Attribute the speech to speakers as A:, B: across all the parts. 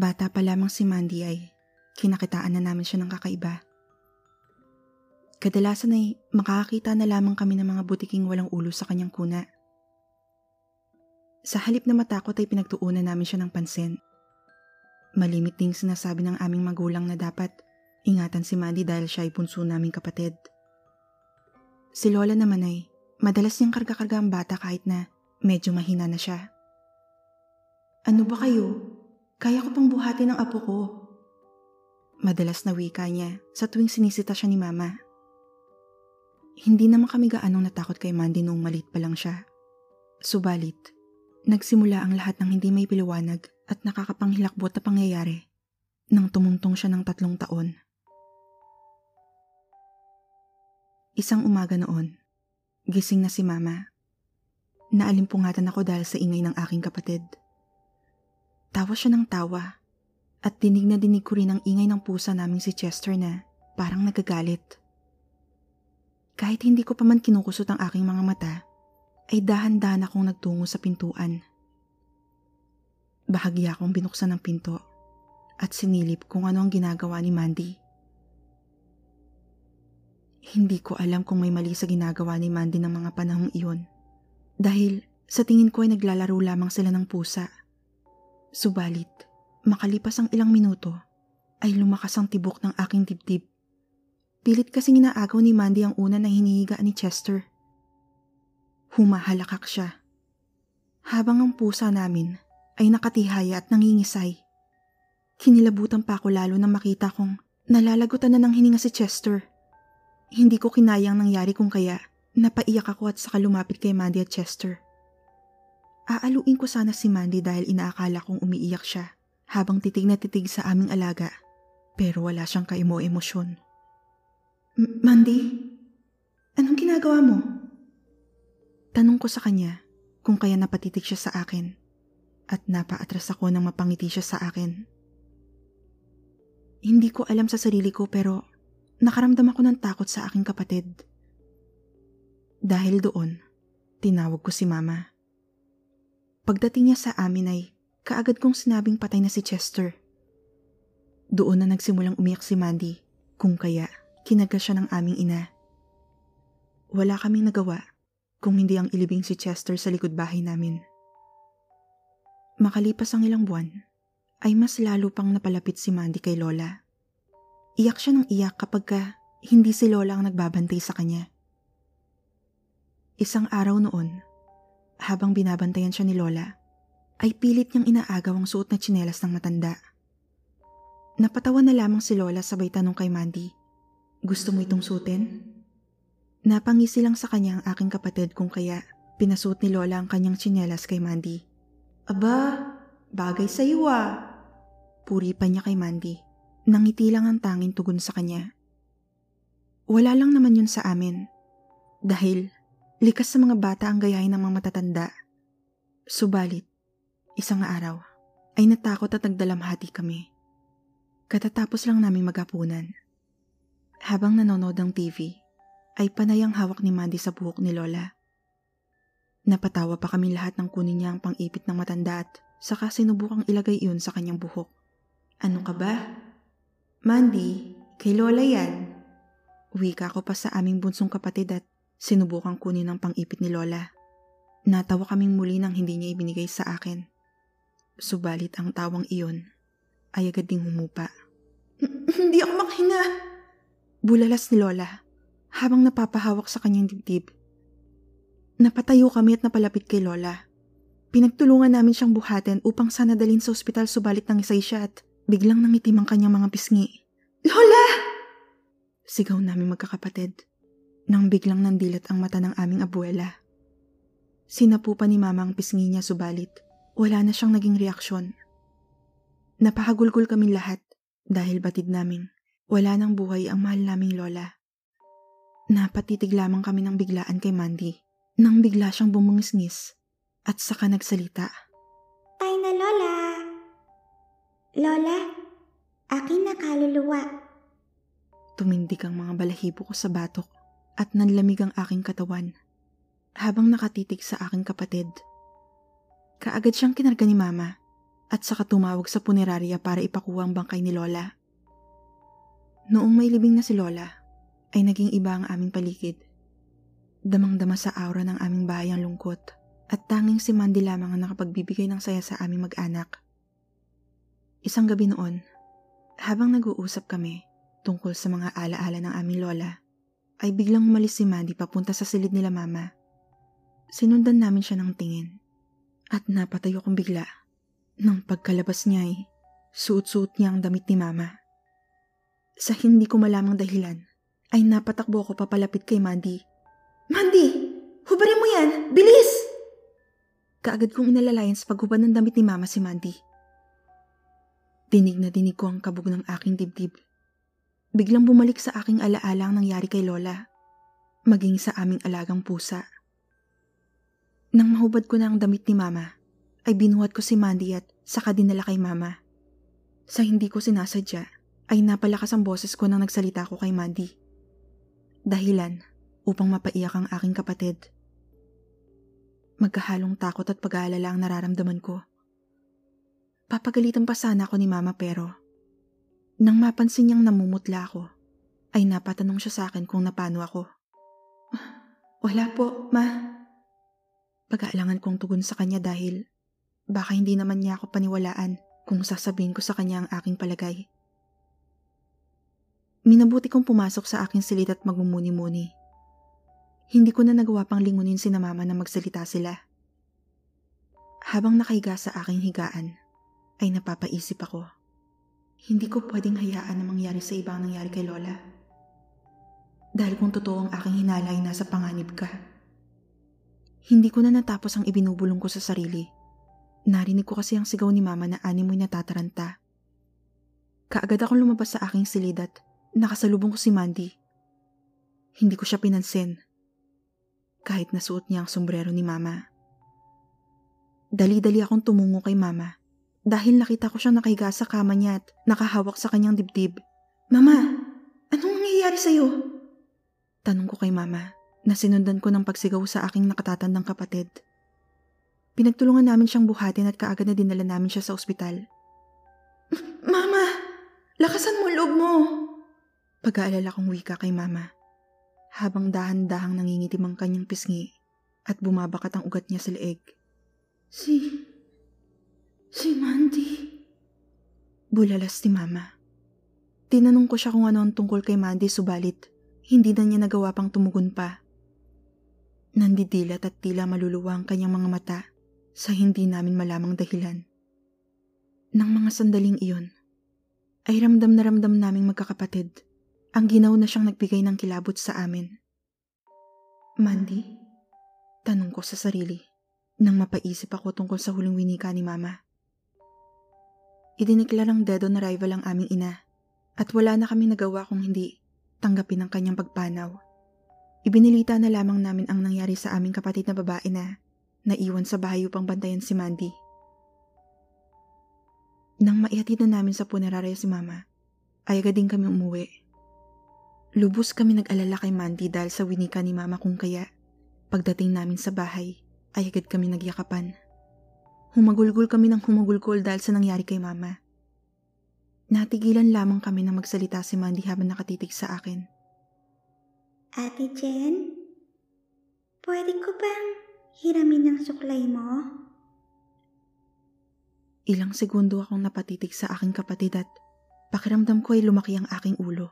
A: Bata pa lamang si Mandy ay kinakitaan na namin siya ng kakaiba. Kadalasan ay makakakita na lamang kami ng mga butiking walang ulo sa kanyang kuna. Sa halip na matakot ay pinagtuunan namin siya ng pansin. Malimit ding sinasabi ng aming magulang na dapat ingatan si Mandy dahil siya ay punso naming kapatid. Si Lola naman ay madalas niyang karga-karga ang bata kahit na medyo mahina na siya. Ano ba kayo? Kaya ko pang buhatin ang apo ko. Madalas na wika niya sa tuwing sinisita siya ni Mama. Hindi naman kami gaanong natakot kay Mandy noong malit pa lang siya. Subalit, nagsimula ang lahat ng hindi may piliwanag at nakakapanghilakbot na pangyayari nang tumungtong siya ng tatlong taon. Isang umaga noon, gising na si Mama. Naalimpungatan ako dahil sa ingay ng aking kapatid. Tawa siya ng tawa at dinig na dinig ko rin ang ingay ng pusa naming si Chester na parang nagagalit. Kahit hindi ko pa man kinukusot ang aking mga mata, ay dahan-dahan akong nagtungo sa pintuan. Bahagya akong binuksan ng pinto at sinilip kung ano ang ginagawa ni Mandy. Hindi ko alam kung may mali sa ginagawa ni Mandy ng mga panahong iyon dahil sa tingin ko ay naglalaro lamang sila ng pusa. Subalit, makalipas ang ilang minuto, ay lumakas ang tibok ng aking dibdib. Pilit kasing inaagaw ni Mandy ang una na hinihiga ni Chester. Humahalakak siya. Habang ang pusa namin ay nakatihaya at nangingisay. Kinilabutan pa ako lalo na makita kong nalalagutan na ng hininga si Chester. Hindi ko kinayang nangyari kung kaya napaiyak ako at saka lumapit kay Mandy at Chester. Aaluin ko sana si Mandy dahil inaakala kong umiiyak siya habang titig na titig sa aming alaga pero wala siyang kaimo-emosyon. Mandy, anong ginagawa mo? Tanong ko sa kanya kung kaya napatitig siya sa akin at napaatras ako nang mapangiti siya sa akin. Hindi ko alam sa sarili ko pero nakaramdam ako ng takot sa aking kapatid. Dahil doon, tinawag ko si mama. Pagdating niya sa amin ay kaagad kong sinabing patay na si Chester. Doon na nagsimulang umiyak si Mandy kung kaya kinaga siya ng aming ina. Wala kaming nagawa kung hindi ang ilibing si Chester sa likod bahay namin. Makalipas ang ilang buwan, ay mas lalo pang napalapit si Mandy kay Lola. Iyak siya ng iyak kapag ka hindi si Lola ang nagbabantay sa kanya. Isang araw noon, habang binabantayan siya ni Lola, ay pilit niyang inaagaw ang suot na tsinelas ng matanda. Napatawa na lamang si Lola sabay tanong kay Mandy, Gusto mo itong suotin? Napangisi lang sa kanya ang aking kapatid kung kaya pinasuot ni Lola ang kanyang tsinelas kay Mandy. Aba, bagay sa iyo ah. Puri pa niya kay Mandy. Nangiti lang ang tanging tugon sa kanya. Wala lang naman yun sa amin. Dahil Likas sa mga bata ang gayahin ng mga matatanda. Subalit, isang araw ay natakot at nagdalamhati kami. Katatapos lang namin magapunan. Habang nanonood ng TV, ay panayang hawak ni Mandy sa buhok ni Lola. Napatawa pa kami lahat ng kunin niya ang pang-ipit ng matanda at saka sinubukang ilagay iyon sa kanyang buhok. Ano ka ba? Mandy, kay Lola yan. Wika ko pa sa aming bunsong kapatid at Sinubukang kunin ang pang-ipit ni Lola. Natawa kaming muli nang hindi niya ibinigay sa akin. Subalit ang tawang iyon ay agad ding humupa. Hindi ako makahinga! Bulalas ni Lola habang napapahawak sa kanyang dibdib. Napatayo kami at napalapit kay Lola. Pinagtulungan namin siyang buhatin upang sana dalhin sa ospital subalit nang isay siya at biglang nangitim ang kanyang mga pisngi. Lola! Sigaw namin magkakapatid nang biglang nandilat ang mata ng aming abuela. Sinapu pa ni mama ang pisngi niya subalit wala na siyang naging reaksyon. Napahagulgol kami lahat dahil batid naming wala nang buhay ang mahal naming lola. Napatitig lamang kami ng biglaan kay Mandy nang bigla siyang bumungisngis at saka nagsalita.
B: Tay na lola! Lola, akin na kaluluwa.
A: Tumindig ang mga balahibo ko sa batok at nanlamig ang aking katawan habang nakatitig sa aking kapatid. Kaagad siyang kinarga ni mama at saka tumawag sa punerarya para ipakuha ang bangkay ni Lola. Noong may libing na si Lola, ay naging iba ang aming paligid. Damang-dama sa aura ng aming bahay ang lungkot at tanging si Mandy lamang ang nakapagbibigay ng saya sa aming mag-anak. Isang gabi noon, habang nag-uusap kami tungkol sa mga alaala ng aming lola, ay biglang umalis si Mandy papunta sa silid nila mama. Sinundan namin siya ng tingin at napatayo kong bigla. Nang pagkalabas niya ay suot-suot niya ang damit ni mama. Sa hindi ko malamang dahilan, ay napatakbo ako papalapit kay Mandy.
B: Mandy! Hubarin mo yan! Bilis!
A: Kaagad kong inalalayan sa paghubad ng damit ni mama si Mandy. Dinig na dinig ko ang kabog ng aking dibdib. Biglang bumalik sa aking alaala ang nangyari kay Lola, maging sa aming alagang pusa. Nang mahubad ko na ang damit ni Mama, ay binuhat ko si Mandy at saka dinala kay Mama. Sa hindi ko sinasadya, ay napalakas ang boses ko nang nagsalita ko kay Mandy. Dahilan upang mapaiyak ang aking kapatid. Magkahalong takot at pag-aalala ang nararamdaman ko. Papagalitan pa sana ako ni Mama pero nang mapansin niyang namumutla ako, ay napatanong siya sa akin kung napano ako.
B: Wala po, Ma.
A: Pag-aalangan kong tugon sa kanya dahil baka hindi naman niya ako paniwalaan kung sasabihin ko sa kanya ang aking palagay. Minabuti kong pumasok sa aking silid at magmumuni-muni. Hindi ko na nagawa pang lingunin si na mama na magsalita sila. Habang nakahiga sa aking higaan, ay napapaisip ako. Hindi ko pwedeng hayaan na mangyari sa ibang nangyari kay Lola. Dahil kung totoo ang aking hinala ay nasa panganib ka. Hindi ko na natapos ang ibinubulong ko sa sarili. Narinig ko kasi ang sigaw ni mama na animoy natataranta. Kaagad akong lumabas sa aking silid at nakasalubong ko si Mandy. Hindi ko siya pinansin. Kahit nasuot niya ang sombrero ni mama. Dali-dali akong tumungo kay mama dahil nakita ko siyang nakahiga sa kama niya at nakahawak sa kanyang dibdib.
B: Mama, anong nangyayari sa'yo?
A: Tanong ko kay mama na sinundan ko ng pagsigaw sa aking nakatatandang kapatid. Pinagtulungan namin siyang buhatin at kaagad na dinala namin siya sa ospital.
B: Mama, lakasan mo loob mo.
A: Pag-aalala kong wika kay mama. Habang dahan-dahang nangingitim ang kanyang pisngi at bumabakat ang ugat niya sa leeg.
B: Si... si Mandy.
A: Bulalas ni mama. Tinanong ko siya kung ano ang tungkol kay Mandy subalit hindi na niya nagawa pang tumugon pa. Nandidilat at tila maluluwa ang kanyang mga mata sa hindi namin malamang dahilan. Nang mga sandaling iyon, ay ramdam na ramdam naming magkakapatid ang ginaw na siyang nagbigay ng kilabot sa amin. Mandy? Tanong ko sa sarili nang mapaisip ako tungkol sa huling winika ni Mama. Idiniklarang dead on arrival ang aming ina at wala na kami nagawa kung hindi tanggapin ang kanyang pagpanaw. Ibinilita na lamang namin ang nangyari sa aming kapatid na babae na naiwan sa bahay upang bantayan si Mandy. Nang maihatid na namin sa punerarya si Mama, ay agad din kami umuwi. Lubos kami nag-alala kay Mandy dahil sa winika ni Mama kung kaya pagdating namin sa bahay ay agad kami nagyakapan. Humagulgol kami ng humagulgol dahil sa nangyari kay Mama. Natigilan lamang kami na magsalita si Mandy habang nakatitig sa akin.
B: Ate Jen, pwede ko bang hiramin ng suklay mo?
A: Ilang segundo akong napatitig sa aking kapatid at pakiramdam ko ay lumaki ang aking ulo.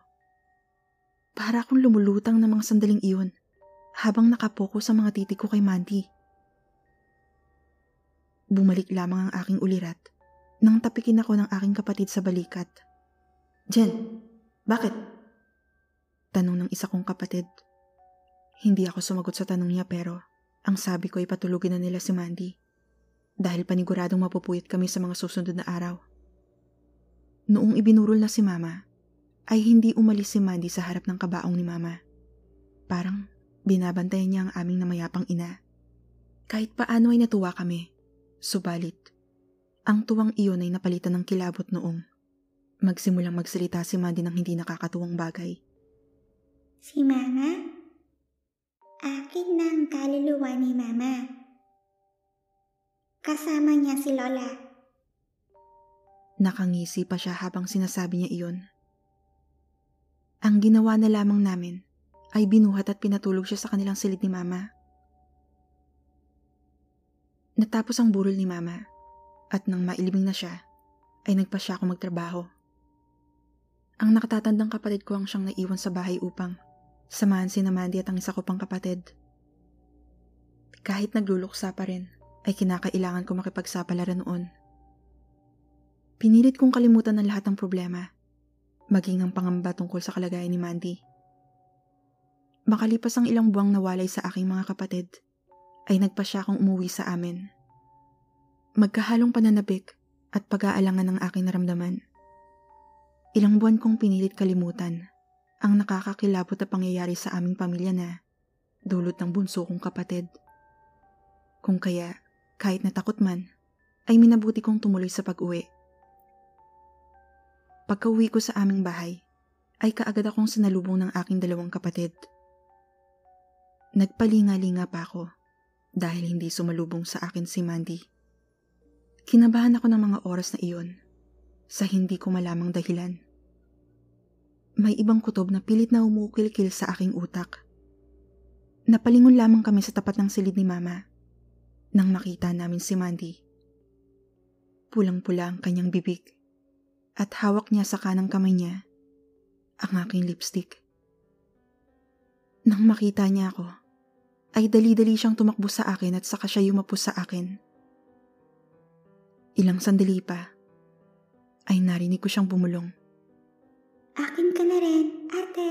A: Para akong lumulutang ng mga sandaling iyon habang nakapoko sa mga titik ko kay Mandy. Bumalik lamang ang aking ulirat nang tapikin ako ng aking kapatid sa balikat.
B: Jen, bakit?
A: Tanong ng isa kong kapatid. Hindi ako sumagot sa tanong niya pero ang sabi ko ay patulugin na nila si Mandy dahil paniguradong mapupuyat kami sa mga susunod na araw. Noong ibinurol na si Mama, ay hindi umalis si Mandy sa harap ng kabaong ni Mama. Parang binabantayan niya ang aming namayapang ina. Kahit paano ay natuwa kami, subalit, ang tuwang iyon ay napalitan ng kilabot noong magsimulang magsalita si Mandy ng hindi nakakatuwang bagay.
B: Si Mama? Akin na ang kaluluwa ni Mama. Kasama niya si Lola.
A: Nakangisi pa siya habang sinasabi niya iyon. Ang ginawa na lamang namin ay binuhat at pinatulog siya sa kanilang silid ni Mama. Natapos ang burol ni Mama at nang mailibing na siya, ay nagpa siya ako magtrabaho. Ang nakatatandang kapatid ko ang siyang naiwan sa bahay upang samahan si Namandi at ang isa ko pang kapatid. Kahit nagluluksa pa rin, ay kinakailangan ko makipagsapalaran noon. Pinilit kong kalimutan ng lahat ng problema, maging ang pangamba tungkol sa kalagayan ni Mandy. Makalipas ang ilang buwang nawalay sa aking mga kapatid, ay nagpa siya akong umuwi sa amin. Magkahalong pananabik at pag-aalangan ng aking naramdaman. Ilang buwan kong pinilit kalimutan ang nakakakilabot na pangyayari sa aming pamilya na dulot ng bunso kong kapatid. Kung kaya, kahit natakot man, ay minabuti kong tumuloy sa pag-uwi. Pagka-uwi ko sa aming bahay, ay kaagad akong sinalubong ng aking dalawang kapatid. Nagpalinga-linga pa ako dahil hindi sumalubong sa akin si Mandy. Kinabahan ako ng mga oras na iyon sa hindi ko malamang dahilan. May ibang kutob na pilit na umukilkil sa aking utak. Napalingon lamang kami sa tapat ng silid ni Mama nang makita namin si Mandy. Pulang-pula ang kanyang bibig at hawak niya sa kanang kamay niya ang aking lipstick. Nang makita niya ako, ay dali-dali siyang tumakbo sa akin at saka siya yumapos sa akin. Ilang sandali pa, ay narinig ko siyang bumulong.
B: Akin ka na rin, ate.